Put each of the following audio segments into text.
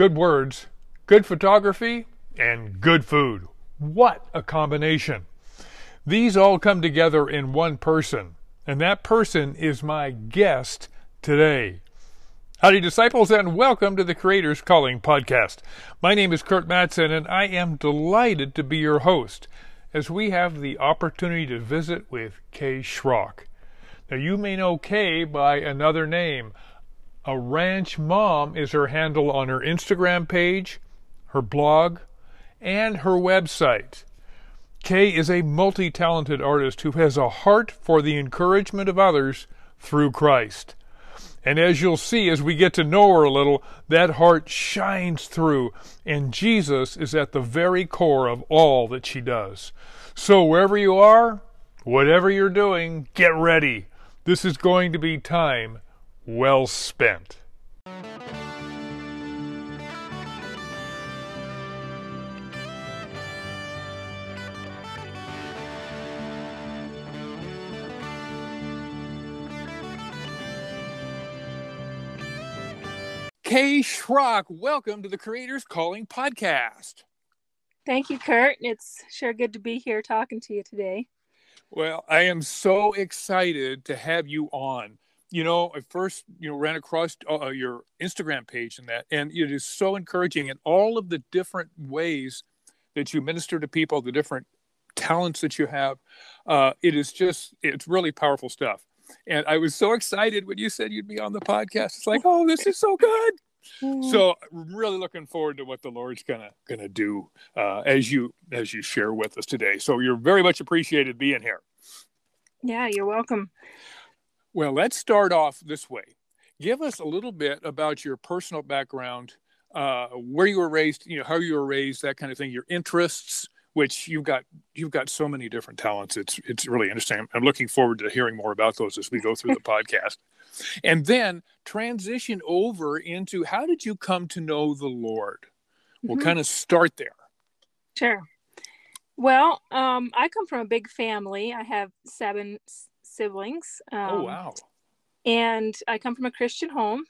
good words, good photography, and good food. What a combination! These all come together in one person, and that person is my guest today. Howdy, disciples, and welcome to the Creators Calling podcast. My name is Curt Mattson, and I am delighted to be your host as we have the opportunity to visit with Kay Schrock. Now, you may know Kay by another name. A Ranch Mom is her handle on her Instagram page, her blog, and her website. Kay is a multi talented artist who has a heart for the encouragement of others through Christ. And as you'll see as we get to know her a little, that heart shines through, and Jesus is at the very core of all that she does. So, wherever you are, whatever you're doing, get ready. This is going to be time well spent. Kay Schrock, welcome to the Creators Calling podcast. Thank you, Curt. It's sure good to be here talking to you today. Well, I am so excited to have you on you know, I first, you know, ran across uh, uh, your Instagram page and that, and it is so encouraging. And all of the different ways that you minister to people, the different talents that you have, uh, it is just, it's really powerful stuff. And I was so excited when you said you'd be on the podcast. It's like, oh, this is so good. Mm-hmm. So really looking forward to what the Lord's gonna gonna do uh, as you as you share with us today. So you're very much appreciated being here. Yeah, you're welcome. Well, let's start off this way. Give us a little bit about your personal background, uh, where you were raised, you know, how you were raised, that kind of thing, your interests, which you've got you've got so many different talents. It's it's really interesting. I'm looking forward to hearing more about those as we go through the podcast. And then transition over into how did you come to know the Lord? We'll mm-hmm. kind of start there. Sure. Well, um, I come from a big family. I have seven siblings. Oh, um, oh wow! And I come from a Christian home,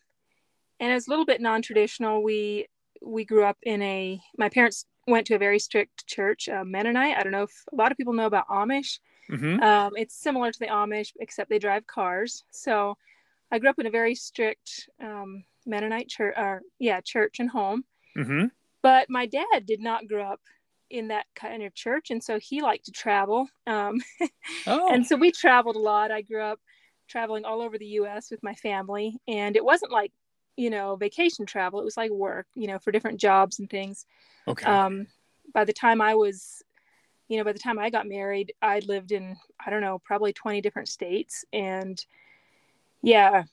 and it's a little bit non-traditional. We we grew up in a. My parents went to a very strict church, uh, Mennonite. I don't know if a lot of people know about Amish. Mm-hmm. Um, it's similar to the Amish, except they drive cars. So I grew up in a very strict um, Mennonite church, or yeah, church and home. Mm-hmm. But my dad did not grow up in that kind of church and so he liked to travel um, oh. and so we traveled a lot. I grew up traveling all over the us with my family and it wasn't like you know vacation travel. It was like work you know for different jobs and things. Okay. Um, by the time i was you know by the time i got married i lived in i don't know probably 20 different states and yeah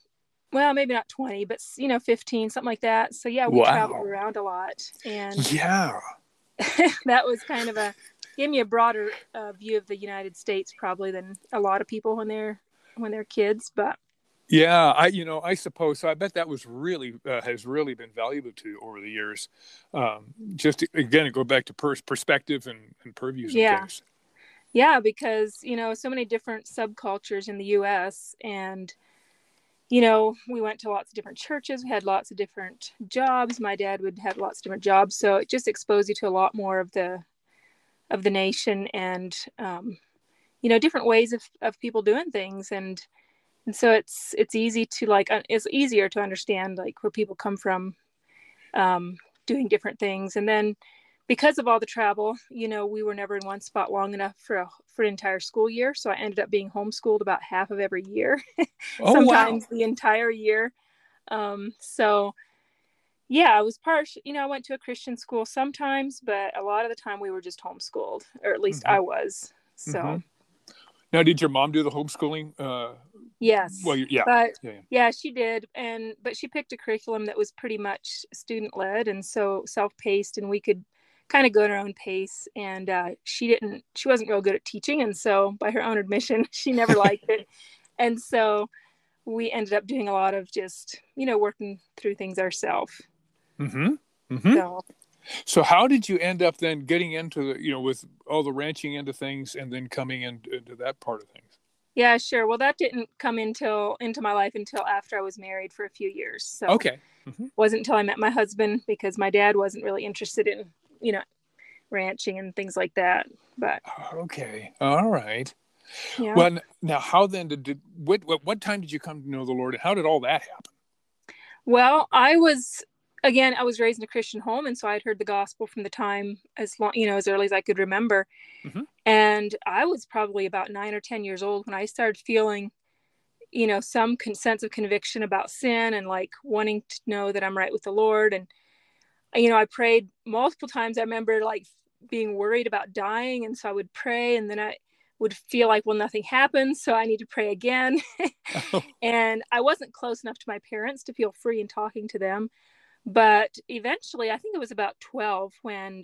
well maybe not 20 but you know 15 something like that. So yeah we wow. traveled around a lot and yeah that was kind of a gave me a broader uh, view of the United States probably than a lot of people when they're when they're kids. But yeah, I you know I suppose so. I bet that was really uh, has really been valuable to you over the years. Um, just to, again, go back to pers- perspective and, and purviews. Yeah. And yeah, because you know so many different subcultures in the U.S. and you know, we went to lots of different churches. We had lots of different jobs. My dad would have lots of different jobs, so it just exposed you to a lot more of the of the nation and um, you know different ways of, of people doing things and and so it's it's easy to like it's easier to understand like where people come from um, doing different things and then because of all the travel, you know, we were never in one spot long enough for a for an entire school year. So I ended up being homeschooled about half of every year, oh, sometimes wow. the entire year. Um, so yeah, I was partial. You know, I went to a Christian school sometimes, but a lot of the time we were just homeschooled, or at least mm-hmm. I was. So. Mm-hmm. Now, did your mom do the homeschooling? Uh, yes. Well, yeah. But yeah, yeah. yeah, she did, and but she picked a curriculum that was pretty much student led and so self paced, and we could kind of go at her own pace and uh, she didn't she wasn't real good at teaching and so by her own admission she never liked it and so we ended up doing a lot of just you know working through things ourselves mm-hmm. mm-hmm. so so how did you end up then getting into the you know with all the ranching into things and then coming into, into that part of things Yeah, sure. Well, that didn't come until into my life until after I was married for a few years. So Okay. Mhm. wasn't until I met my husband because my dad wasn't really interested in, you know, ranching and things like that. But Okay. All right. yeah. Well, now how then did, did what, what what time did you come to know the Lord? and How did all that happen? Well, I was again, I was raised in a Christian home, and so I'd heard the gospel from the time as long, you know, as early as I could remember. Mhm. And I was probably about nine or ten years old when I started feeling, you know, some con- sense of conviction about sin and like wanting to know that I'm right with the Lord. And you know, I prayed multiple times. I remember like being worried about dying, and so I would pray, and then I would feel like, well, nothing happens, so I need to pray again. and I wasn't close enough to my parents to feel free in talking to them. But eventually, I think it was about 12 when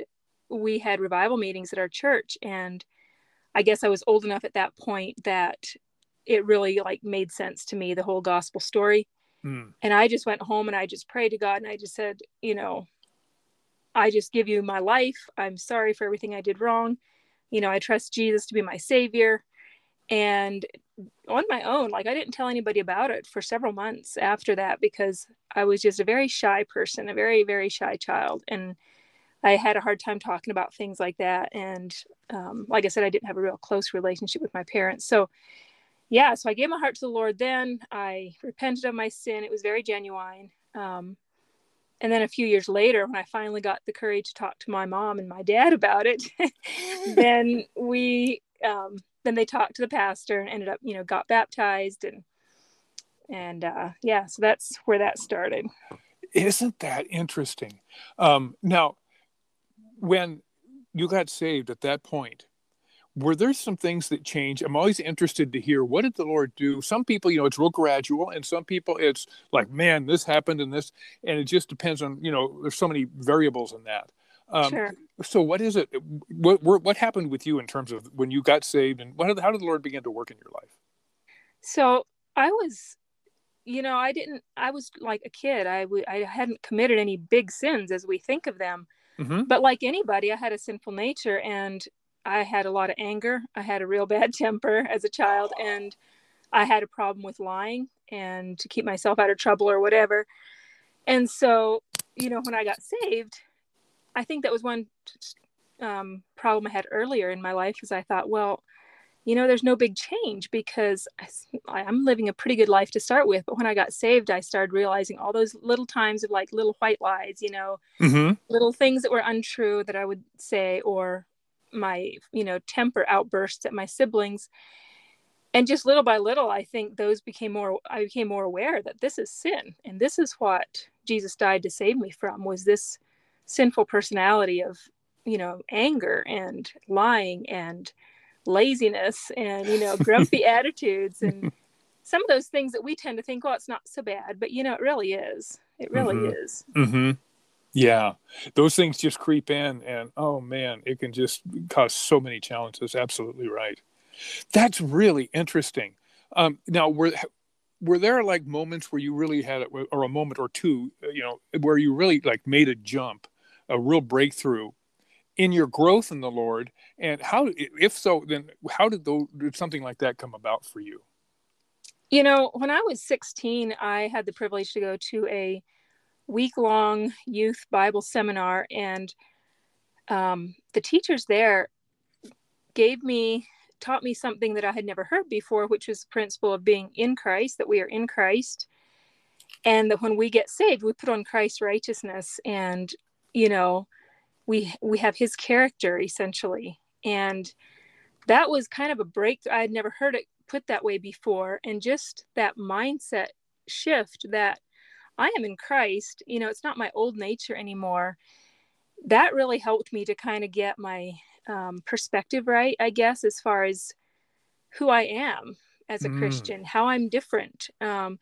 we had revival meetings at our church. And I guess I was old enough at that point that it really like made sense to me, the whole gospel story. Hmm. And I just went home and I just prayed to God and I just said, you know, I just give you my life. I'm sorry for everything I did wrong. You know, I trust Jesus to be my savior. And on my own, like I didn't tell anybody about it for several months after that because I was just a very shy person, a very, very shy child. And I had a hard time talking about things like that. And um, like I said, I didn't have a real close relationship with my parents. So, yeah, so I gave my heart to the Lord then. I repented of my sin. It was very genuine. Um, and then a few years later, when I finally got the courage to talk to my mom and my dad about it, then we, um, then they talked to the pastor and ended up, you know, got baptized and, and uh, yeah, so that's where that started. Isn't that interesting? Um, now, when you got saved at that point, were there some things that changed? I'm always interested to hear what did the Lord do? Some people, you know, it's real gradual, and some people it's like, man, this happened and this, and it just depends on, you know, there's so many variables in that. Um, sure. So, what is it? What, what happened with you in terms of when you got saved, and what, how did the Lord begin to work in your life? So I was, you know, I didn't, I was like a kid. I w- I hadn't committed any big sins as we think of them. Mm-hmm. But like anybody, I had a sinful nature and I had a lot of anger. I had a real bad temper as a child, and I had a problem with lying and to keep myself out of trouble or whatever. And so, you know, when I got saved, I think that was one um, problem I had earlier in my life is I thought, well, you know, there's no big change because I, I'm living a pretty good life to start with. But when I got saved, I started realizing all those little times of like little white lies, you know, Mm-hmm. little things that were untrue that I would say, or my, you know, temper outbursts at my siblings. And just little by little, I think those became more, I became more aware that this is sin. And this is what Jesus died to save me from was this sinful personality of, you know, anger and lying and laziness and, you know, grumpy attitudes and some of those things that we tend to think, well, it's not so bad, but, you know, it really is. It really Mhm. is. Mm-hmm. Yeah, those things just creep in, and oh man, it can just cause so many challenges. Absolutely right. That's really interesting. Um, now, were were there like moments where you really had, a, or a moment or two, uh, you know, where you really like made a jump, a real breakthrough in your growth in the Lord? And how, if so, then how did those, did something like that come about for you? You know, when I was 16, I had the privilege to go to a week long youth Bible seminar, and um, the teachers there gave me, taught me something that I had never heard before, which was the principle of being in Christ, that we are in Christ, and that when we get saved, we put on Christ's righteousness, and you know, we we have His character essentially, and that was kind of a breakthrough. I had never heard it put that way before, and just that mindset shift that I am in Christ, you know, it's not my old nature anymore. That really helped me to kind of get my um, perspective right, I guess, as far as who I am as a Mm. Christian, how I'm different. Um,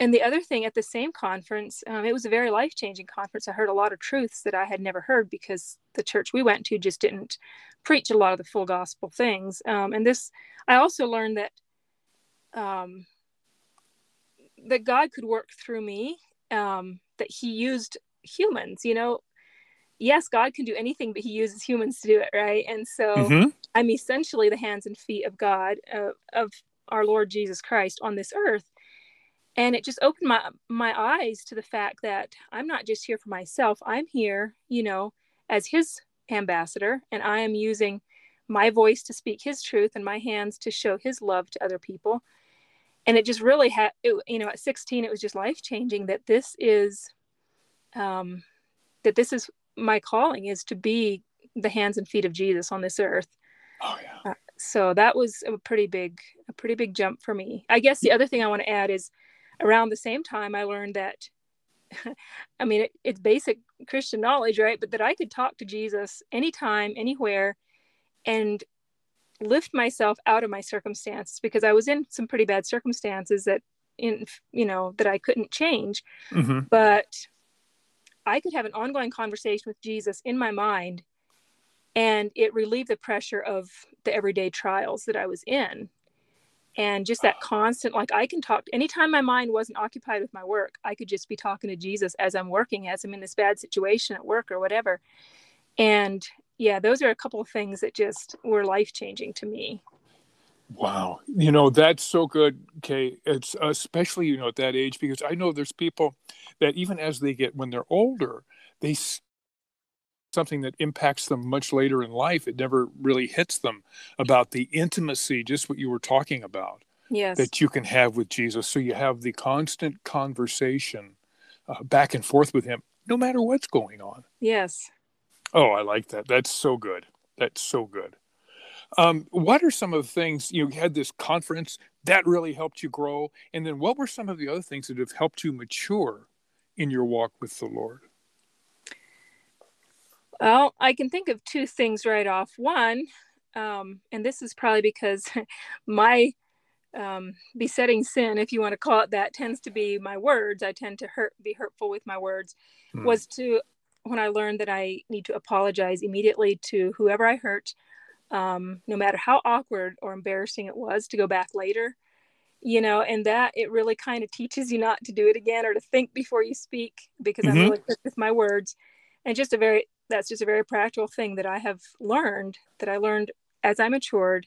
and the other thing at the same conference, um, it was a very life changing conference. I heard a lot of truths that I had never heard because the church we went to just didn't preach a lot of the full gospel things. Um, and this, I also learned that um, that God could work through me, um, that He used humans. You know, yes, God can do anything, but He uses humans to do it, right? And so Mhm. I'm essentially the hands and feet of God, uh, of our Lord Jesus Christ on this earth. And it just opened my my eyes to the fact that I'm not just here for myself. I'm here, you know, as his ambassador and I am using my voice to speak his truth and my hands to show his love to other people. And it just really had you know, at 16 it was just life changing that this is um that this is my calling is to be the hands and feet of Jesus on this earth. Oh yeah. Uh, so that was a pretty big a pretty big jump for me. I guess the other thing I want to add is around the same time I learned that I mean it, it's basic Christian knowledge, right? But that I could talk to Jesus anytime, anywhere and lift myself out of my circumstances because I was in some pretty bad circumstances that in you know that I couldn't change. Mm-hmm. But I could have an ongoing conversation with Jesus in my mind and it relieved the pressure of the everyday trials that I was in. And just that constant, like I can talk anytime my mind wasn't occupied with my work, I could just be talking to Jesus as I'm working, as I'm in this bad situation at work or whatever. And yeah, those are a couple of things that just were life changing to me. Wow. You know, that's so good, Kay. It's especially, you know, at that age, because I know there's people that even as they get, when they're older, they something that impacts them much later in life. It never really hits them about the intimacy, just what you were talking about, yes. that you can have with Jesus. So you have the constant conversation uh, back and forth with Him, no matter what's going on. Yes. Oh, I like that. That's so good. That's so good. Um, what are some of the things you had this conference that really helped you grow? And then what were some of the other things that have helped you mature in your walk with the Lord? Well, I can think of two things right off. One, um, and this is probably because my um, besetting sin, if you want to call it that, tends to be my words. I tend to hurt, be hurtful with my words. Hmm. Was to when I learned that I need to apologize immediately to whoever I hurt, um, no matter how awkward or embarrassing it was, to go back later. You know, and that it really kind of teaches you not to do it again or to think before you speak because mm-hmm. I'm really quick with my words. And just a very that's just a very practical thing that I have learned that I learned as I matured.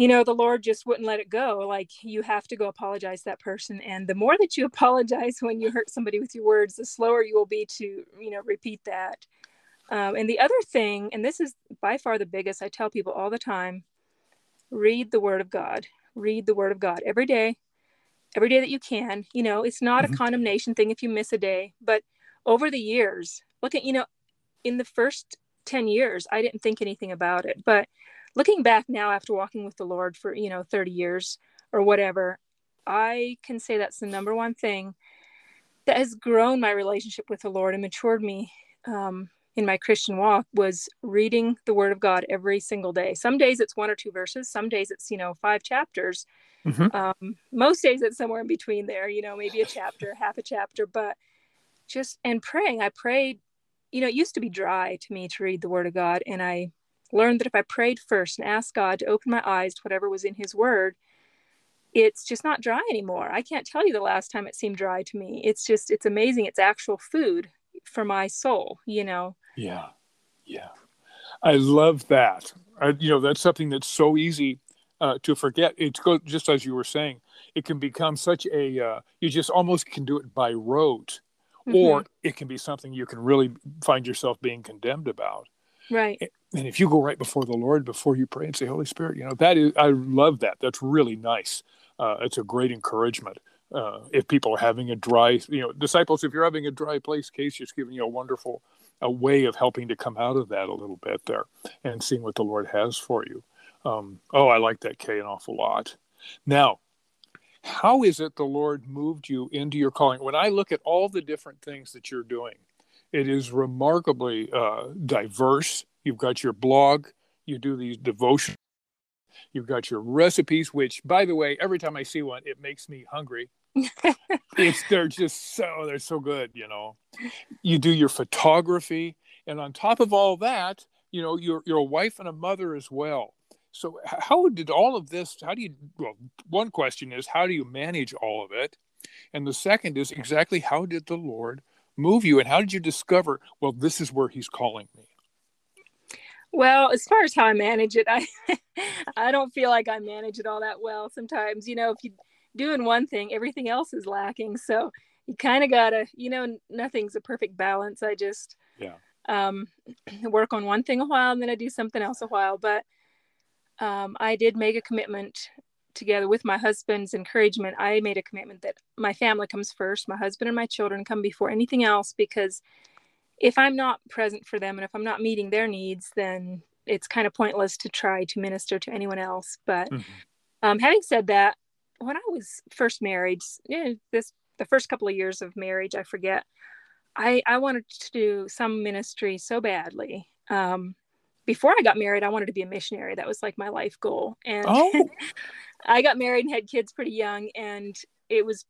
You know, the Lord just wouldn't let it go. Like you have to go apologize to that person. And the more that you apologize when you hurt somebody with your words, the slower you will be to, you know, repeat that. Um, and the other thing, and this is by far the biggest, I tell people all the time read the Word of God. Read the Word of God every day, every day that you can. You know, it's not mm-hmm. a condemnation thing if you miss a day, but over the years, look at, you know, in the first 10 years, I didn't think anything about it. But looking back now after walking with the Lord for, you know, 30 years or whatever, I can say that's the number one thing that has grown my relationship with the Lord and matured me um, in my Christian walk was reading the Word of God every single day. Some days it's one or two verses, some days it's, you know, five chapters. Mm-hmm. Um, most days it's somewhere in between there, you know, maybe a chapter, half a chapter, but just and praying. I prayed you know, it used to be dry to me to read the Word of God. And I learned that if I prayed first and asked God to open my eyes to whatever was in His Word, it's just not dry anymore. I can't tell you the last time it seemed dry to me. It's just, it's amazing. It's actual food for my soul, you know? Yeah. Yeah. I love that. I, you know, that's something that's so easy uh, to forget. It's go, just as you were saying, it can become such a, uh, you just almost can do it by rote mm-hmm. or it can be something you can really find yourself being condemned about. Right. And if you go right before the Lord before you pray and say, Holy Spirit, you know, that is, I love that. That's really nice. Uh, it's a great encouragement. Uh, if people are having a dry, you know, disciples, if you're having a dry place case, just giving you a wonderful a way of helping to come out of that a little bit there and seeing what the Lord has for you. Um, oh, I like that Kay an awful lot. Now, how is it the Lord moved you into your calling? When I look at all the different things that you're doing, it is remarkably uh, diverse. You've got your blog, you do these devotions, you've got your recipes, which, by the way, every time I see one, it makes me hungry. it's they're just so they're so good, you know. You do your photography, and on top of all that, you know, you're you're a wife and a mother as well. So, how did all of this? How do you? Well, one question is how do you manage all of it, and the second is exactly how did the Lord move you, and how did you discover? Well, this is where He's calling me. Well, as far as how I manage it, I I don't feel like I manage it all that well sometimes. You know, if you're doing one thing, everything else is lacking. So you kind of gotta, you know, nothing's a perfect balance. I just yeah um, work on one thing a while and then I do something else a while. But um, I did make a commitment together with my husband's encouragement. I made a commitment that my family comes first, my husband and my children come before anything else because if I'm not present for them and if I'm not meeting their needs, then it's kind of pointless to try to minister to anyone else. But mm-hmm. um, having said that, when I was first married, you know, this the first couple of years of marriage, I forget, I I wanted to do some ministry so badly. Um, before I got married, I wanted to be a missionary. That was like my life goal. And oh. I got married and had kids pretty young, and it was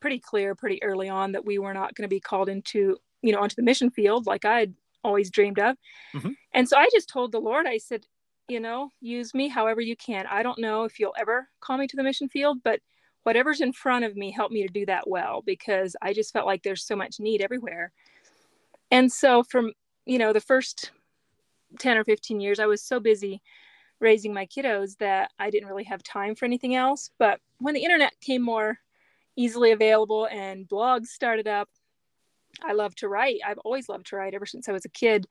pretty clear pretty early on that we were not going to be called into you know onto the mission field like I'd always dreamed of. Mm-hmm. And so I just told the Lord, I said, you know, use me however you can. I don't know if you'll ever call me to the mission field, but whatever's in front of me, help me to do that well because I just felt like there's so much need everywhere. And so from, you know, the first 10 or 15 years, I was so busy raising my kiddos that I didn't really have time for anything else. But when the internet came more easily available and blogs started up, I love to write. I've always loved to write ever since I was a kid.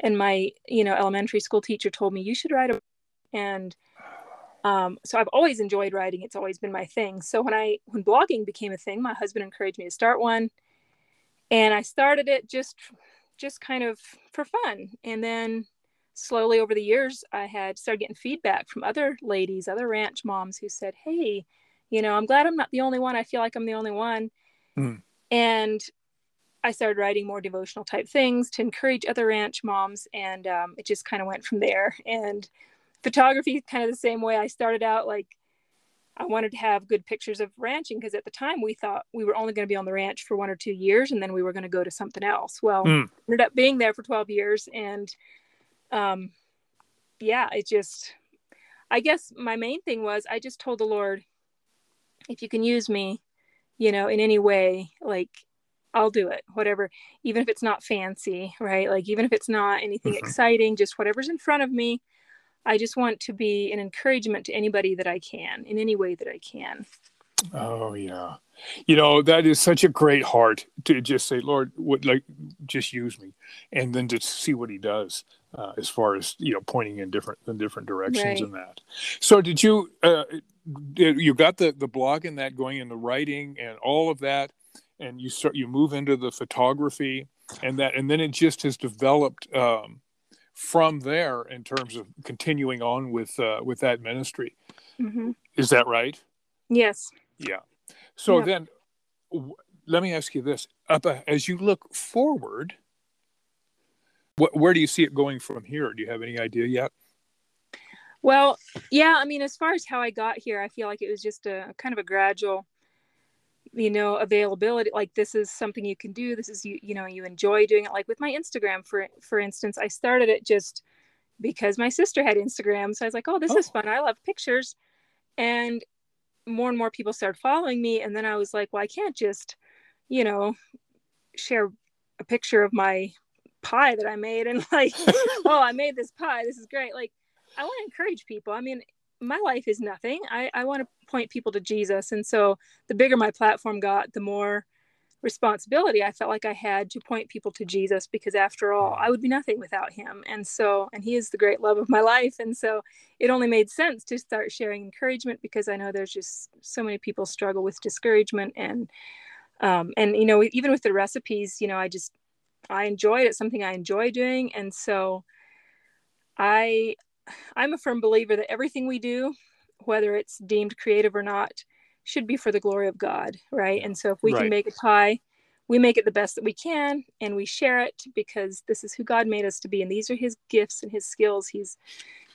And my, you know, elementary school teacher told me you should write a and um, so I've always enjoyed writing. It's always been my thing. So when I when blogging became a thing, my husband encouraged me to start one, and I started it just just kind of for fun. And then slowly over the years, I had started getting feedback from other ladies, other ranch moms who said, "Hey, you know, I'm glad I'm not the only one. I feel like I'm the only one." Mm. And I started writing more devotional type things to encourage other ranch moms, and um, it just kind of went from there. And photography kind of the same way. I started out like I wanted to have good pictures of ranching because at the time we thought we were only going to be on the ranch for one or two years and then we were going to go to something else. Well, mm. ended up being there for 12 years and um yeah, it just I guess my main thing was I just told the Lord if you can use me, you know, in any way, like I'll do it, whatever, even if it's not fancy, right? Like, even if it's not anything mm-hmm. exciting, just whatever's in front of me, I just want to be an encouragement to anybody that I can in any way that I can. Oh yeah. You know, that is such a great heart to just say, Lord, what like just use me and then to see what he does uh, as far as, you know, pointing in different in different directions right. in that. So did you uh, you got the the blog and that going in the writing and all of that and you start you move into the photography and that and then it just has developed um, from there in terms of continuing on with uh, with that ministry. Mm-hmm. Is that right? Yes. Yeah. So yeah. then, w- let me ask you this: Up as you look forward, wh- where do you see it going from here? Do you have any idea yet? Well, yeah. I mean, as far as how I got here, I feel like it was just a kind of a gradual you know availability like this is something you can do this is you you know you enjoy doing it like with my instagram for for instance i started it just because my sister had instagram so i was like oh this oh. is fun i love pictures and more and more people started following me and then i was like well i can't just you know share a picture of my pie that i made and like oh i made this pie this is great like i want to encourage people i mean my life is nothing. I, I want to point people to Jesus. And so the bigger my platform got, the more responsibility I felt like I had to point people to Jesus because after all, I would be nothing without him. And so, and he is the great love of my life. And so it only made sense to start sharing encouragement because I know there's just so many people struggle with discouragement and, um, and, you know, even with the recipes, you know, I just, I enjoy it, It's something I enjoy doing. And so I, I'm a firm believer that everything we do, whether it's deemed creative or not, should be for the glory of God, right? And so if we right. can make a pie, we make it the best that we can and we share it because this is who God made us to be and these are his gifts and his skills. He's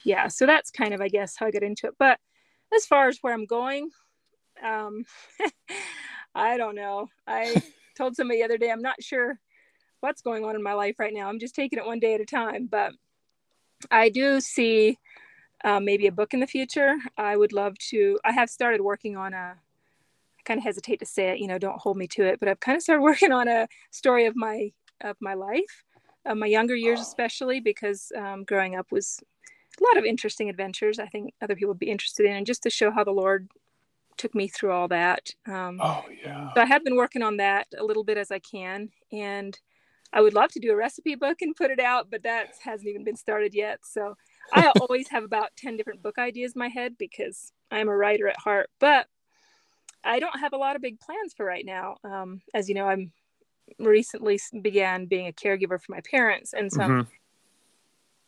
yeah, so that's kind of I guess how I got into it. But as far as where I'm going, um I don't know. I told somebody the other day I'm not sure what's going on in my life right now. I'm just taking it one day at a time, but I do see uh, maybe a book in the future. I would love to. I have started working on a. I kind of hesitate to say it, you know, don't hold me to it, but I've kind of started working on a story of my of my life uh, my younger years, especially because um, growing up was a lot of interesting adventures. I think other people would be interested in, and just to show how the Lord took me through all that. Um, oh yeah. So I have been working on that a little bit as I can, and I would love to do a recipe book and put it out, but that hasn't even been started yet. So I always have about ten different book ideas in my head because I'm a writer at heart, but I don't have a lot of big plans for right now. Um, as you know, I'm recently began being a caregiver for my parents, and so. Mm-hmm.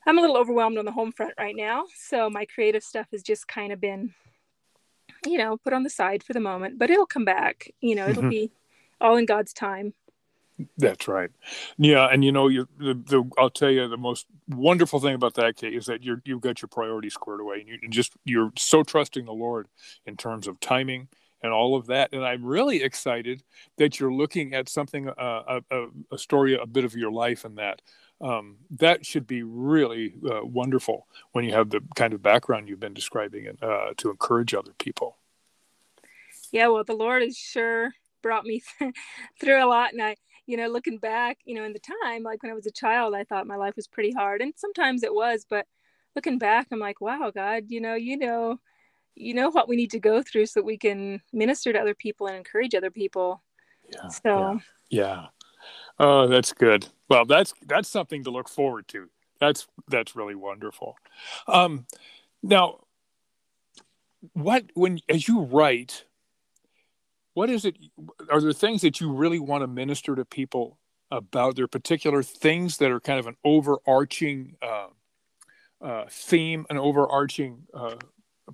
I'm a little overwhelmed on the home front right now. So my creative stuff has just kind of been you know, put on the side for the moment, but it'll come back. You know, it'll mm-hmm. be all in God's time. That's right. Yeah, and you know, you the, the I'll tell you the most wonderful thing about that Kay is that you're you've got your priorities squared away, and you and just you're so trusting the Lord in terms of timing and all of that. And I'm really excited that you're looking at something, uh, a, a story, a bit of your life, and that um, that should be really uh, wonderful when you have the kind of background you've been describing and uh, to encourage other people yeah well the lord has sure brought me through a lot and i you know looking back you know in the time like when i was a child i thought my life was pretty hard and sometimes it was but looking back i'm like wow god you know you know you know what we need to go through so that we can minister to other people and encourage other people yeah so yeah, yeah. Oh, that's good. Well, that's that's something to look forward to. That's that's really wonderful. Um, now, what when as you write, what is it? Are there things that you really want to minister to people about? There particular things that are kind of an overarching uh, uh, theme, an overarching uh,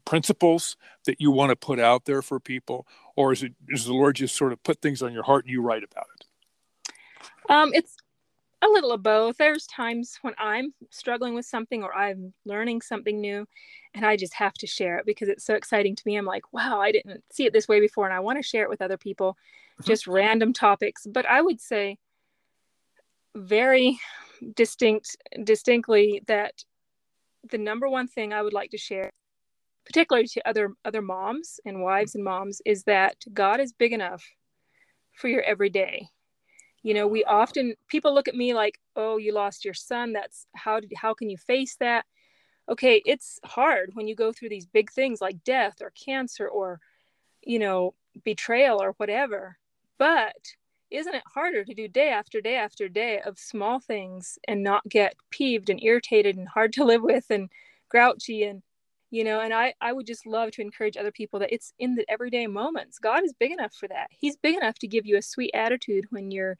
principles that you want to put out there for people, or is it does the Lord just sort of put things on your heart and you write about it? Um, it's a little of both. There's times when I'm struggling with something or I'm learning something new and I just have to share it because it's so exciting to me. I'm like, wow, I didn't see it this way before and I want to share it with other people, mm-hmm. just random topics. But I would say very distinct distinctly that the number one thing I would like to share particularly to other other moms and wives and moms is that God is big enough for your everyday you know we often people look at me like oh you lost your son. That's how did how can you face that? Okay it's hard when you go through these big things like death or cancer or you know betrayal or whatever. But isn't it harder to do day after day after day of small things and not get peeved and irritated and hard to live with and grouchy and you know and i i would just love to encourage other people that it's in the everyday moments. God is big enough for that. He's big enough to give you a sweet attitude when you're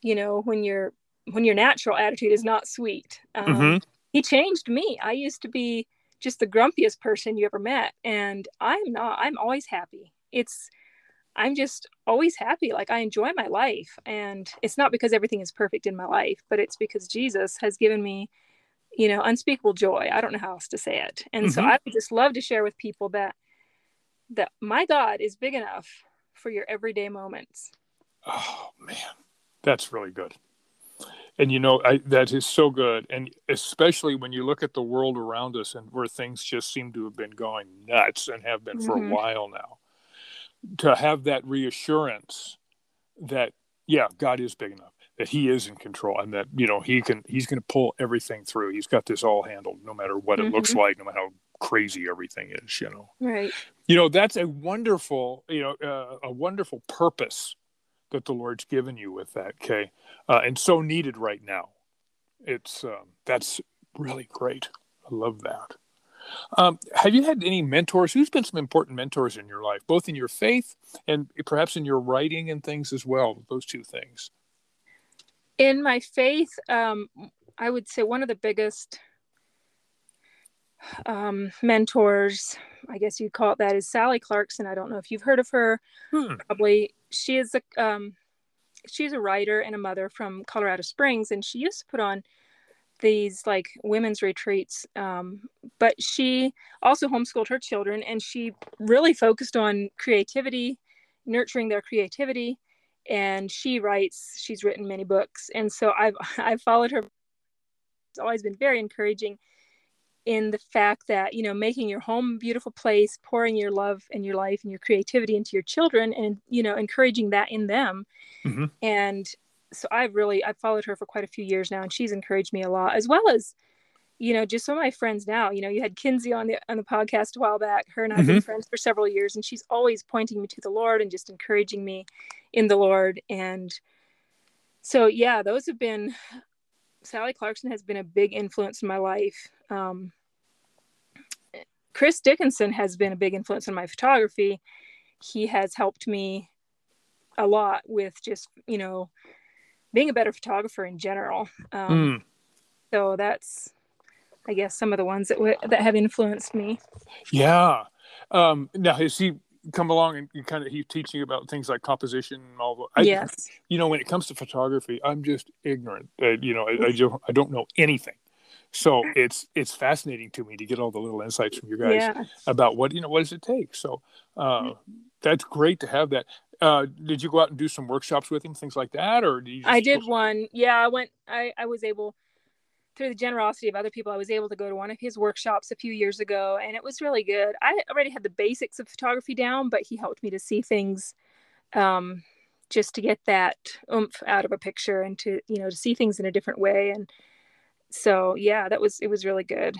you know when your when your natural attitude is not sweet. Um, mm-hmm. he changed me. I used to be just the grumpiest person you ever met and i'm not i'm always happy. It's i'm just always happy. Like i enjoy my life and it's not because everything is perfect in my life but it's because jesus has given me you know unspeakable joy i don't know how else to say it and mm-hmm. so i would just love to share with people that that my god is big enough for your everyday moments oh man that's really good. And you know, I, that is so good. And especially when you look at the world around us and where things just seem to have been going nuts and have been mm-hmm. for a mm-hmm. while now, to have that reassurance that, yeah, God is big enough, that He is in control, and that, you know, He can, He's going to pull everything through. He's got this all handled, no matter what mm-hmm. it looks mm-hmm. like, no matter how crazy everything is, you know. Right. You know, that's a wonderful, you know, uh, a wonderful purpose that the Lord's given you with that, Kay, uh, and so needed right now. It's um, that's really great. I love that. Um, have you had any mentors? Who's been some important mentors in your life, both in your faith and perhaps in your writing and things as well? Those two things. In my faith, um, I would say one of the biggest um, mentors, I guess you'd call it that, is Sally Clarkson. I don't know if you've heard of her. Hmm. Probably she is a um, she's a writer and a mother from Colorado Springs, and she used to put on these like women's retreats. Um, but she also homeschooled her children, and she really focused on creativity, nurturing their creativity. And she writes. She's written many books, and so I've I've followed her. It's always been very encouraging in the fact that you know making your home a beautiful place pouring your love and your life and your creativity into your children and you know encouraging that in them mm-hmm. and so I've really I've followed her for quite a few years now, and she's encouraged me a lot, as well as you know just some of my friends now. You know, you had Kinsey on the on the podcast a while back. Her and I've mm-hmm. been friends for several years, and she's always pointing me to the Lord and just encouraging me in the Lord. And so yeah, those have been Sally Clarkson has been a big influence in my life. Um, Chris Dickinson has been a big influence on my photography. He has helped me a lot with just you know being a better photographer in general. Um, mm. So that's, I guess, some of the ones that w- that have influenced me. Yeah. Um, now has he come along and you kind of he's teaching you about things like composition and all that? yes. You know, when it comes to photography, I'm just ignorant. Uh, you know, I, I, don't I don't know anything. So it's it's fascinating to me to get all the little insights from you guys yeah. about what you know what does it take. So uh, that's great to have that uh, did you go out and do some workshops with him, things like that, or did you I did one. Yeah, I went. I I was able through the generosity of other people. I was able to go to one of his workshops a few years ago, and it was really good. I already had the basics of photography down, but he helped me to see things, um, just to get that oomph out of a picture and to you know to see things in a different way and so yeah that was it was really good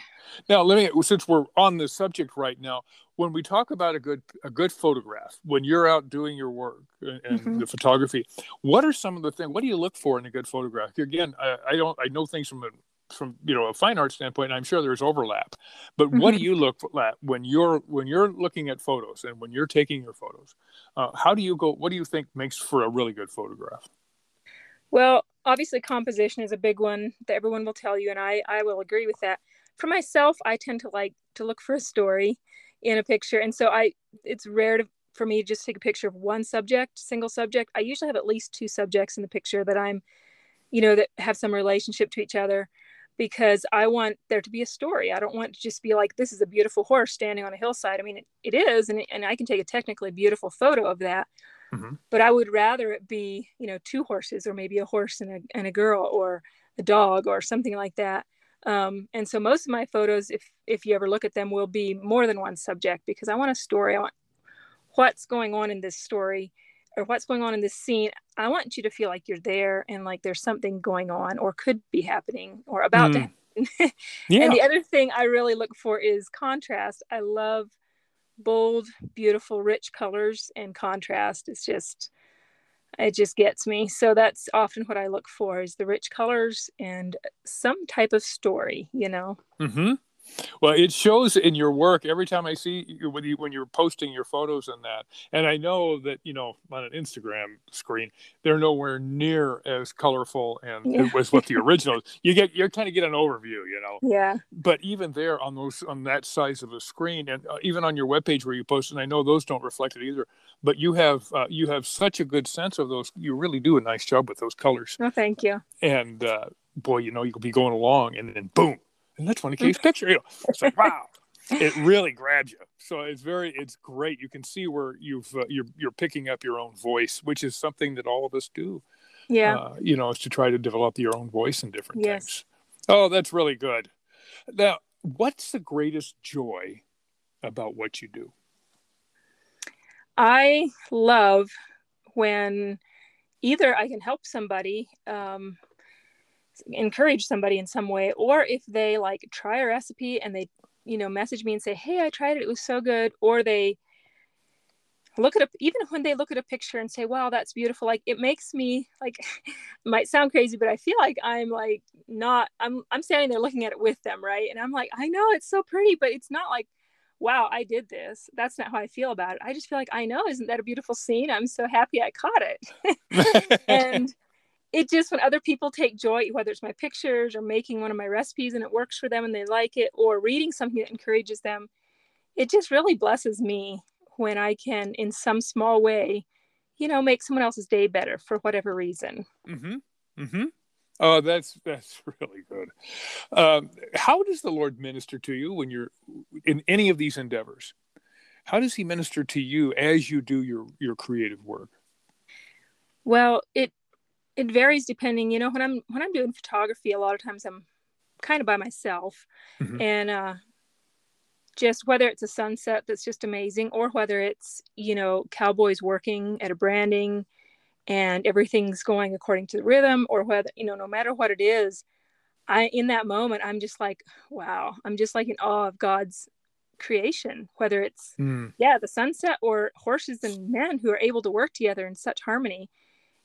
now let me since we're on the subject right now when we talk about a good a good photograph when you're out doing your work and, mm-hmm. the photography what are some of the things what do you look for in a good photograph again i, I don't i know things from a from you know a fine art standpoint i'm sure there's overlap but what do mm-hmm. you look at when you're when you're looking at photos and when you're taking your photos uh, how do you go what do you think makes for a really good photograph? Well obviously composition is a big one that everyone will tell you and i i will agree with that. For myself i tend to like to look for a story in a picture and so i it's rare to, for me to just take a picture of one subject single subject. I usually have at least two subjects in the picture that i'm you know that have some relationship to each other because i want there to be a story i don't want to just be like this is a beautiful horse standing on a hillside i mean it, it is and, and i can take a technically beautiful photo of that Mm-hmm. But I would rather it be, you know, two horses or maybe a horse and a, and a girl or a dog or something like that. Um, and so most of my photos, if if you ever look at them, will be more than one subject because I want a story. I want what's going on in this story or what's going on in this scene. I want you to feel like you're there and like there's something going on or could be happening or about mm. to happen. yeah. And the other thing I really look for is contrast. I love bold, beautiful, rich colors and contrast. It's just, it just gets me. So that's often what I look for is the rich colors and some type of story, you know? Mm-hmm. Well, it shows in your work every time I see you when you when you're posting your photos and that. And I know that you know on an Instagram screen they're nowhere near as colorful and yeah. as what the original. you get you're kind of get an overview, you know. Yeah. But even there on those on that size of a screen, and uh, even on your webpage where you post, and I know those don't reflect it either. But you have uh, you have such a good sense of those. You really do a nice job with those colors. Oh, thank you. And uh, boy, you know you'll be going along, and then boom and that's one Kay's picture. You know, it's like wow, it really grabs you. So it's very, it's great. You can see where you've uh, you're you're picking up your own voice, which is something that all of us do. Yeah, uh, you know, is to try to develop your own voice in different yes. things. Oh, that's really good. Now, what's the greatest joy about what you do? I love when either I can help somebody um, encourage somebody in some way or if they like try a recipe and they you know message me and say hey i tried it it was so good or they look at a even when they look at a picture and say wow that's beautiful like it makes me like might sound crazy but i feel like i'm like not i'm i'm standing there looking at it with them right? And i'm like i know it's so pretty but it's not like wow i did this. That's not how i feel about it. I just feel like i know isn't that a beautiful scene? I'm so happy i caught it. And it just when other people take joy whether it's my pictures or making one of my recipes and it works for them and they like it or reading something that encourages them it just really blesses me when i can in some small way you know make someone else's day better for whatever reason. Mm-hmm. Mm-hmm. Oh that's that's really good. Um, how does the lord minister to you when you're in any of these endeavors? How does he minister to you as you do your your creative work? Well it it varies depending you know when i'm when i'm doing photography a lot of times i'm kind of by myself mm-hmm. and uh just whether it's a sunset that's just amazing or whether it's you know cowboys working at a branding and everything's going according to the rhythm or whether you know no matter what it is i in that moment i'm just like wow i'm just like in awe of god's creation whether it's mm. yeah the sunset or horses and men who are able to work together in such harmony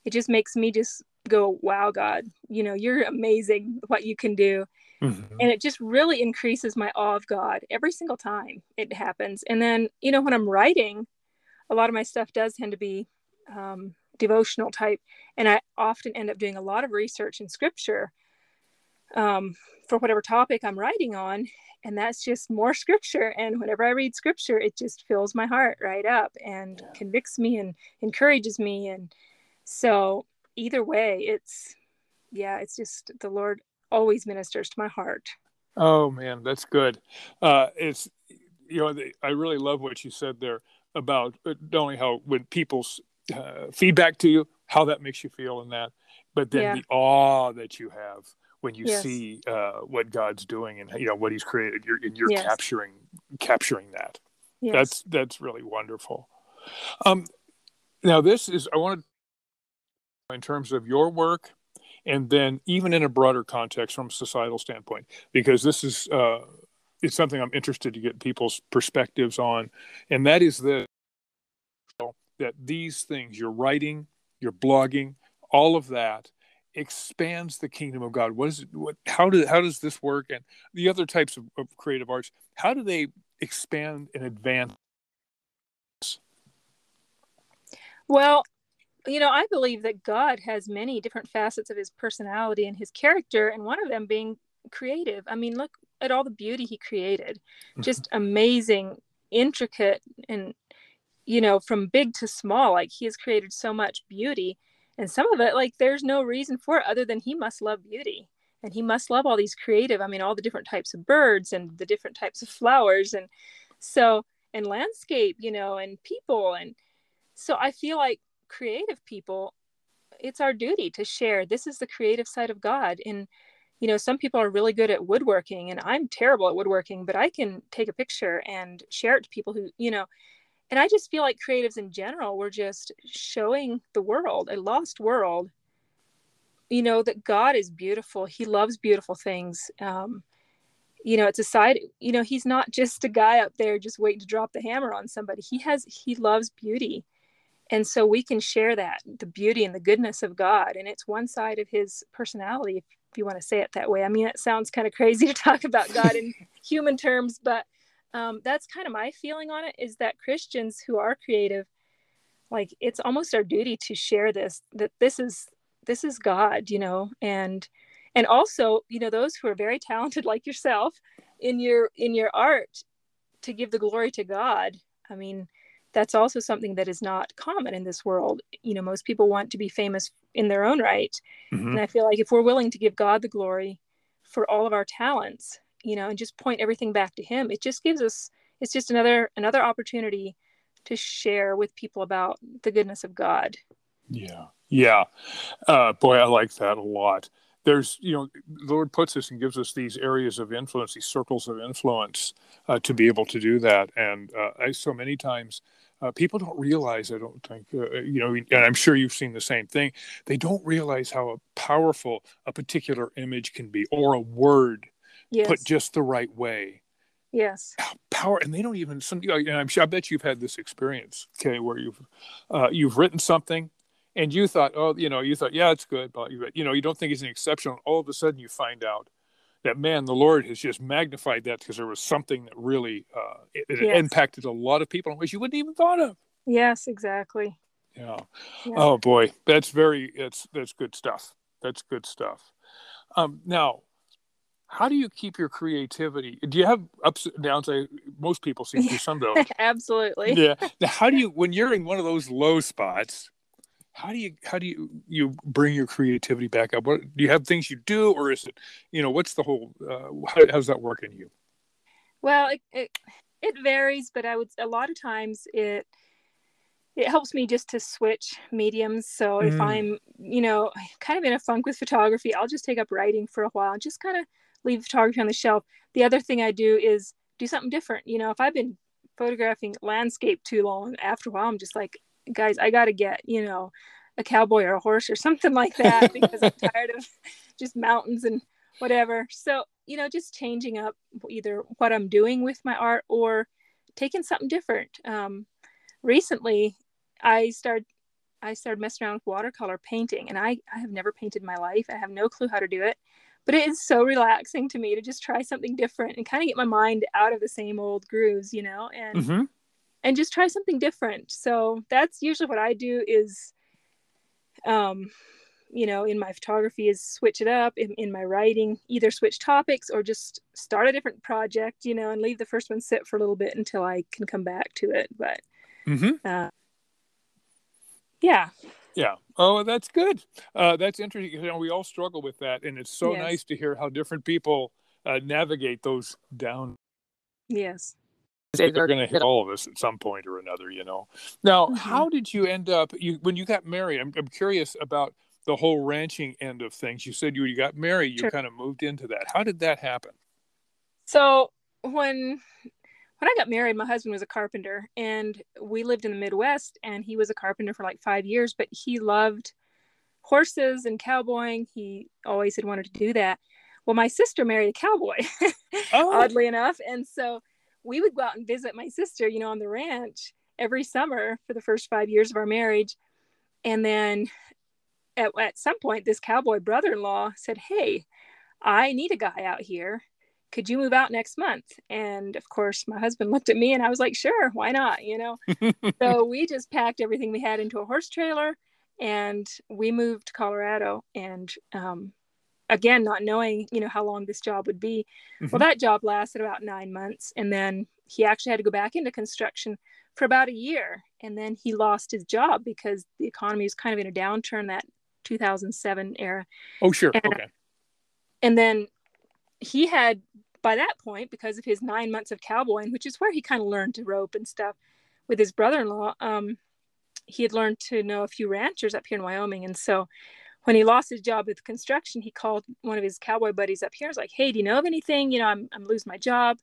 it just makes me just go wow god you know you're amazing what you can do mm-hmm. and it just really increases my awe of god every single time it happens and then you know when i'm writing a lot of my stuff does tend to be um, devotional type and i often end up doing a lot of research in scripture um, for whatever topic i'm writing on and that's just more scripture and whenever i read scripture it just fills my heart right up and yeah. convicts me and encourages me and so either way it's yeah it's just the lord always ministers to my heart oh man that's good uh it's you know i really love what you said there about uh, not only how when people's uh, feedback to you how that makes you feel in that but then yeah. the awe that you have when you yes. see uh, what god's doing and you know what he's created you're, and you're yes. capturing capturing that yes. that's that's really wonderful um now this is i want to in terms of your work and then even in a broader context from a societal standpoint because this is uh, it's something i'm interested to get people's perspectives on. And that is the that these things your writing your blogging all of that expands the kingdom of god. What is it what how do how does this work? And the other types of, of creative arts how do they expand and advance? Well you know, I believe that God has many different facets of his personality and his character, and one of them being creative. I mean, look at all the beauty he created. Mm-hmm. Just amazing, intricate, and, you know, from big to small. Like, he has created so much beauty. And some of it, like, there's no reason for it other than he must love beauty. And he must love all these creative, I mean, all the different types of birds and the different types of flowers. And so, and landscape, you know, and people. And so I feel like creative people it's our duty to share. This is the creative side of god. And you know some people are really good at woodworking and i'm terrible at woodworking but i can take a picture and share it to people who you know and i just feel like creatives in general we're just showing the world a lost world you know that god is beautiful. He loves beautiful things. Um, you know it's a side you know he's not just a guy up there just waiting to drop the hammer on somebody. He has he loves beauty and so we can share that the beauty and the goodness of god and it's one side of his personality if you want to say it that way. I mean it sounds kind of crazy to talk about god in human terms but um, that's kind of my feeling on it is that christians who are creative like it's almost our duty to share this that this is this is god you know? And and also you know those who are very talented like yourself in your in your art to give the glory to god i mean that's also something that is not common in this world. You know, most people want to be famous in their own right. Mm-hmm. And I feel like if we're willing to give God the glory for all of our talents, you know, and just point everything back to him, it just gives us it's just another another opportunity to share with people about the goodness of God. Yeah. Yeah. Uh, boy, I like that a lot there's you know the lord puts us and gives us these areas of influence these circles of influence uh, to be able to do that and uh, i so many times uh, people don't realize i don't think uh, uh, you know and i'm sure you've seen the same thing they don't realize how powerful a particular image can be or a word yes. put just the right way yes power and they don't even some and i'm sure i bet you've had this experience okay where you've uh, you've written something and you thought oh you know you thought yeah it's good but you, you know you don't think it's an exception all of a sudden you find out that man, the Lord has just magnified that because there was something that really uh, it, it yes. impacted a lot of people in ways you wouldn't even thought of. Yes, exactly. Yeah. yeah. Oh boy, that's very that's that's good stuff. That's good stuff. Um, now, how do you keep your creativity? Do you have ups and downs? I, most people seem to. Some don't. Absolutely. Yeah. Now, how do you when you're in one of those low spots? How do you how do you you bring your creativity back up? What do you have things you do or is it you know what's the whole uh, how, how's that working you? Well it, it, it varies but i would a lot of times it it helps me just to switch mediums. So mm. if i'm you know kind of in a funk with photography i'll just take up writing for a while and just kind of leave photography on the shelf. The other thing i do is do something different. You know if i've been photographing landscape too long after a while i'm just like guys i gotta get you know a cowboy or a horse or something like that because I'm tired of just mountains and whatever. So, you know, just changing up either what I'm doing with my art or taking something different. Um, recently, I started I started messing around with watercolor painting, and I I have never painted in my life. I have no clue how to do it, but it is so relaxing to me to just try something different and kind of get my mind out of the same old grooves, you know, and mm-hmm. And just try something different. So that's usually what I do is um you know in my photography is switch it up in, in my writing either switch topics or just start a different project you know and leave the first one sit for a little bit until i can come back to it but mm-hmm. uh, yeah yeah oh that's good uh, that's interesting you know we all struggle with that and it's so yes. nice to hear how different people uh, navigate those down yes they're going to hit all of us at some point or another you know now mm-hmm. how did you end up you when you got married I'm, I'm curious about the whole ranching end of things. You said you, you got married, you sure. kind of moved into that. How did that happen? So when when I got married, my husband was a carpenter and we lived in the Midwest and he was a carpenter for like five years, but he loved horses and cowboying. He always had wanted to do that. Well, my sister married a cowboy, oh. oddly enough. And so we would go out and visit my sister, you know, on the ranch every summer for the first five years of our marriage. And then at, at some point, this cowboy brother in law said, Hey, I need a guy out here. Could you move out next month? And of course, my husband looked at me and I was like, Sure, why not? You know? so we just packed everything we had into a horse trailer and we moved to Colorado. And um, again, not knowing, you know, how long this job would be. Mm-hmm. Well, that job lasted about nine months. And then he actually had to go back into construction for about a year and then he lost his job because the economy was kind of in a downturn that 2007 era. Oh, sure. And, okay. And then he had, by that point, because of his nine months of cowboying, which is where he kind of learned to rope and stuff with his brother in law, um, he had learned to know a few ranchers up here in Wyoming. And so when he lost his job with construction, he called one of his cowboy buddies up here. I was like, hey, do you know of anything? You know, I'm, I'm losing my job.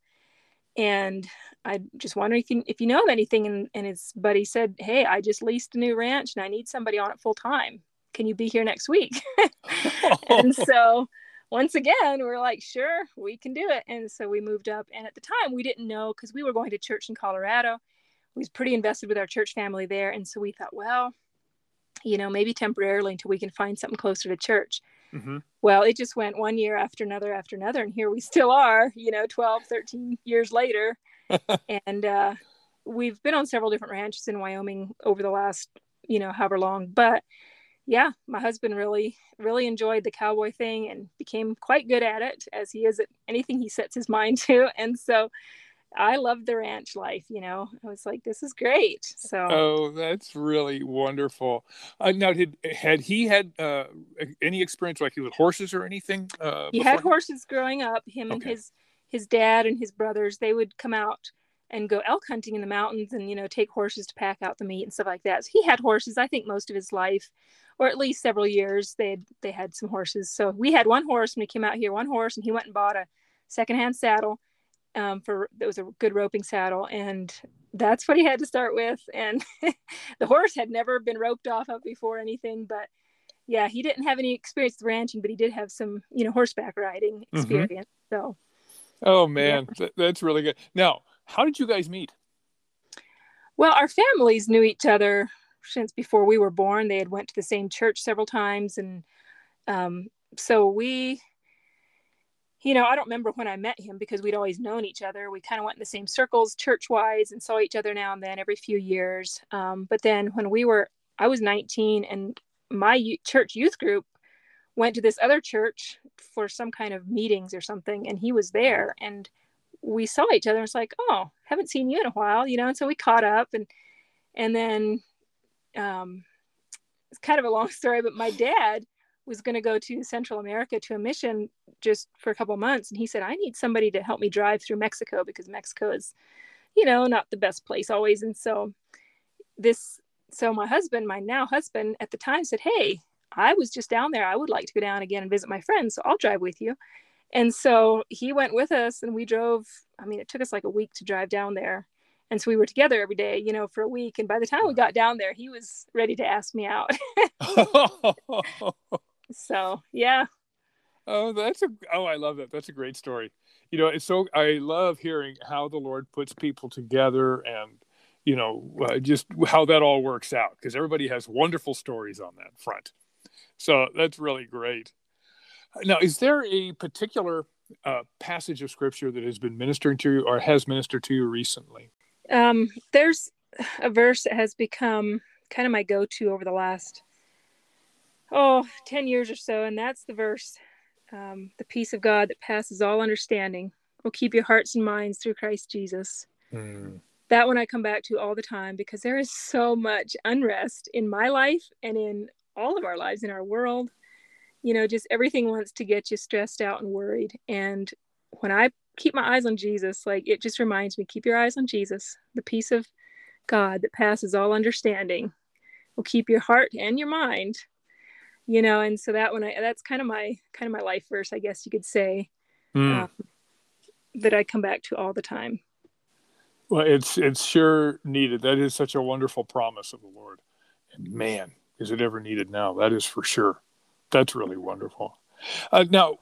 And I just wondering if you, if you know of anything. And, and his buddy said, hey, I just leased a new ranch and I need somebody on it full time can you be here next week? and so once again, we're like, sure, we can do it. And so we moved up. And at the time, we didn't know because we were going to church in Colorado. We was pretty invested with our church family there. And so we thought, well, you know, maybe temporarily until we can find something closer to church. Mm-hmm. Well, it just went one year after another after another. And here we still are, you know, 12, 13 years later. and uh, we've been on several different ranches in Wyoming over the last, you know, however long. But yeah, my husband really, really enjoyed the cowboy thing and became quite good at it as he is at anything he sets his mind to. And so I loved the ranch life, you know. I was like, this is great. So Oh, that's really wonderful. Uh, now did had he had uh, any experience like with horses or anything? Uh, he had horses growing up. Him okay. and his his dad and his brothers, they would come out and go elk hunting in the mountains and you know take horses to pack out the meat and stuff like that. So he had horses I think most of his life or at least several years they had, they had some horses. So we had one horse when he came out here, one horse, and he went and bought a secondhand saddle um, for that was a good roping saddle, and that's what he had to start with. And the horse had never been roped off of before anything, but yeah, he didn't have any experience with ranching, but he did have some you know horseback riding mm-hmm. experience. Mm-hmm. So. Oh man, yeah. that's really good. Now, how did you guys meet? Well, our families knew each other since before we were born. They had went to the same church several times, and um, so we, you know, I don't remember when I met him because we'd always known each other. We kind of went in the same circles church wise and saw each other now and then every few years. Um, but then when we were, I was 19, and my church youth group went to this other church for some kind of meetings or something, and he was there, and we saw each other. And it's like, oh, haven't seen you in a while, you know. And so we caught up, and and then um, it's kind of a long story, but my dad was going to go to Central America to a mission just for a couple months. And he said, I need somebody to help me drive through Mexico because Mexico is, you know, not the best place always. And so this, so my husband, my now husband at the time said, Hey, I was just down there. I would like to go down again and visit my friends. So I'll drive with you. And so he went with us and we drove. I mean, it took us like a week to drive down there and so we were together every day you know for a week and by the time we got down there he was ready to ask me out so yeah. Oh that's a oh i love that. That's a great story. You know it's so i love hearing how the lord puts people together and you know uh, just how that all works out because everybody has wonderful stories on that front. So that's really great. Now is there a particular uh, passage of scripture that has been ministering to you or has ministered to you recently? Um, there's a verse that has become kind of my go-to over the last oh 10 years or so and that's the verse um, the peace of god that passes all understanding will keep your hearts and minds through christ jesus. Mm. that one i come back to all the time because there is so much unrest in my life and in all of our lives in our world. You know just everything wants to get you stressed out and worried. And when i keep my eyes on jesus like it just reminds me keep your eyes on jesus. The peace of god that passes all understanding will keep your heart and your mind you know and so that one i that's kind of my kind of my life verse i guess you could say mm. um, that i come back to all the time. Well it's it's sure needed. That is such a wonderful promise of the lord. And man is it ever needed now? That is for sure. That's really wonderful. Uh, now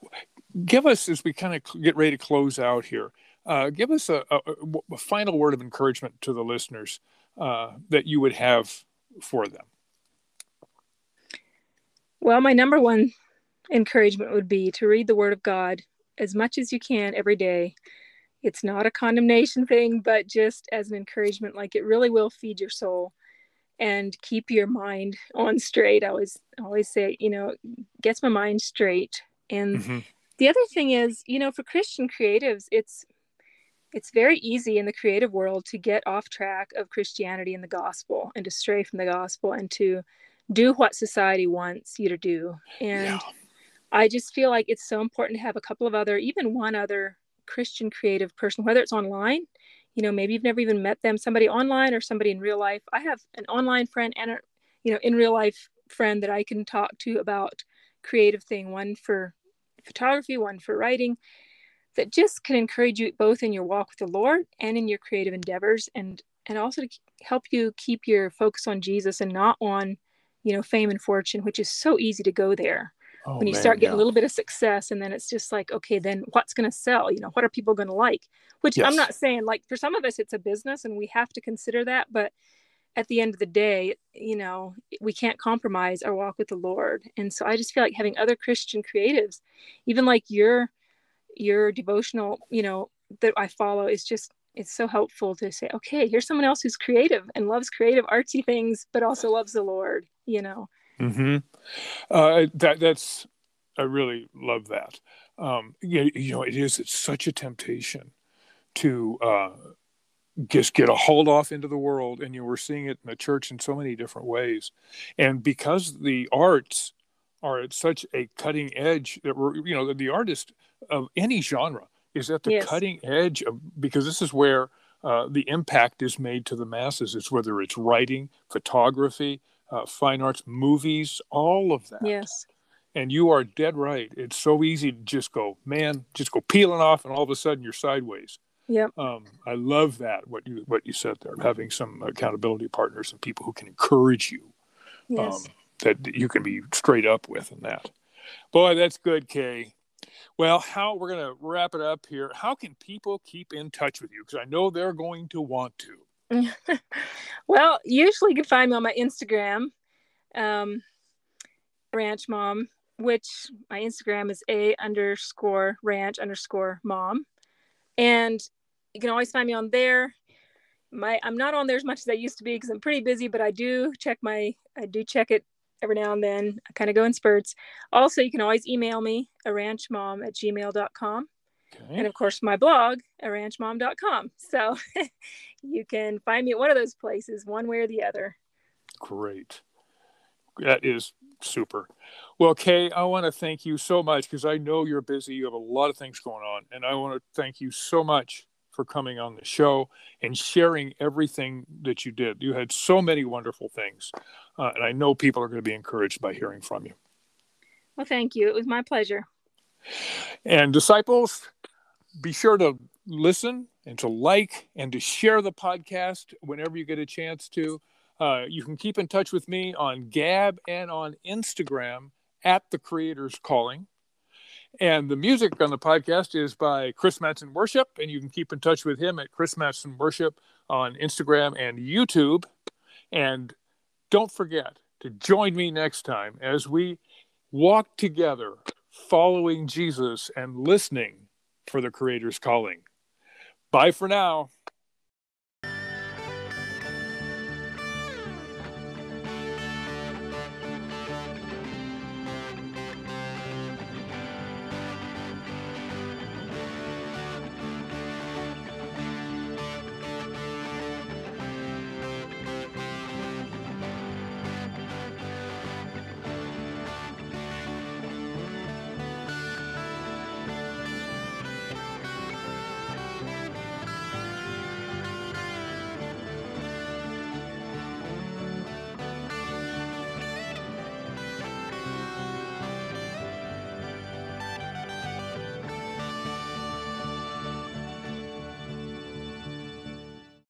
give us as we kind of get ready to close out here uh, give us a, a, a, final word of encouragement to the listeners uh, that you would have for them well my number one encouragement would be to read the word of god as much as you can every day. It's not a condemnation thing but just as an encouragement like it really will feed your soul and keep your mind on straight. I always always say you know gets my mind straight. And mm-hmm. the other thing is you know for christian creatives it's it's very easy in the creative world to get off track of christianity and the gospel and to stray from the gospel and to do what society wants you to do and yeah. i just feel like it's so important to have a couple of other even one other christian creative person whether it's online you know maybe you've never even met them somebody online or somebody in real life i have an online friend and a you know in real life friend that i can talk to about creative thing one for photography, one for writing, that just can encourage you both in your walk with the Lord and in your creative endeavors, and and also to help you keep your focus on Jesus and not on, you know, fame and fortune, which is so easy to go there. Oh, when you man, start getting yeah. a little bit of success and then it's just like okay then what's going to sell you know what are people going to like which yes. i'm not saying like for some of us it's a business and we have to consider that but at the end of the day, you know, we can't compromise our walk with the Lord. And so I just feel like having other Christian creatives, even like your your devotional, you know, that I follow is just it's so helpful to say, okay, here's someone else who's creative and loves creative artsy things, but also loves the Lord, you know. Mm-hmm. Uh, that that's I really love that. Um, you, you know, it is it's such a temptation to uh, just get a hold off into the world and you were seeing it in the church in so many different ways and because the arts are at such a cutting edge that we're you know the artist of any genre is at the yes. cutting edge of because this is where uh, the impact is made to the masses it's whether it's writing photography uh, fine arts movies all of that yes and you are dead right it's so easy to just go man just go peeling off and all of a sudden you're sideways yeah. Um, I love that what you what you said there, having some accountability partners and people who can encourage you. Yes. Um, that you can be straight up with in that. Boy, that's good, Kay. Well, how we're going to wrap it up here. How can people keep in touch with you? Because I know they're going to want to. well, usually you can find me on my Instagram, um, Ranch Mom, which my Instagram is a underscore ranch underscore mom. And you can always find me on there. My I'm not on there as much as I used to be because I'm pretty busy, but I do check my I do check it every now and then. I kind of go in spurts. Also, you can always email me a ranchmom at gmail.com. Okay. And of course, my blog, a ranchmom.com. So you can find me at one of those places, one way or the other. Great. That is super. Well, Kay, I want to thank you so much because I know you're busy. You have a lot of things going on. And I want to thank you so much for coming on the show and sharing everything that you did. You had so many wonderful things. Uh, and I know people are going to be encouraged by hearing from you. Well, thank you. It was my pleasure. And disciples, be sure to listen and to like and to share the podcast whenever you get a chance to. Uh, you can keep in touch with me on Gab and on Instagram at The Creator's Calling. And the music on the podcast is by Chris Matson Worship, and you can keep in touch with him at Chris Matson Worship on Instagram and YouTube. And don't forget to join me next time as we walk together following Jesus and listening for the Creator's calling. Bye for now.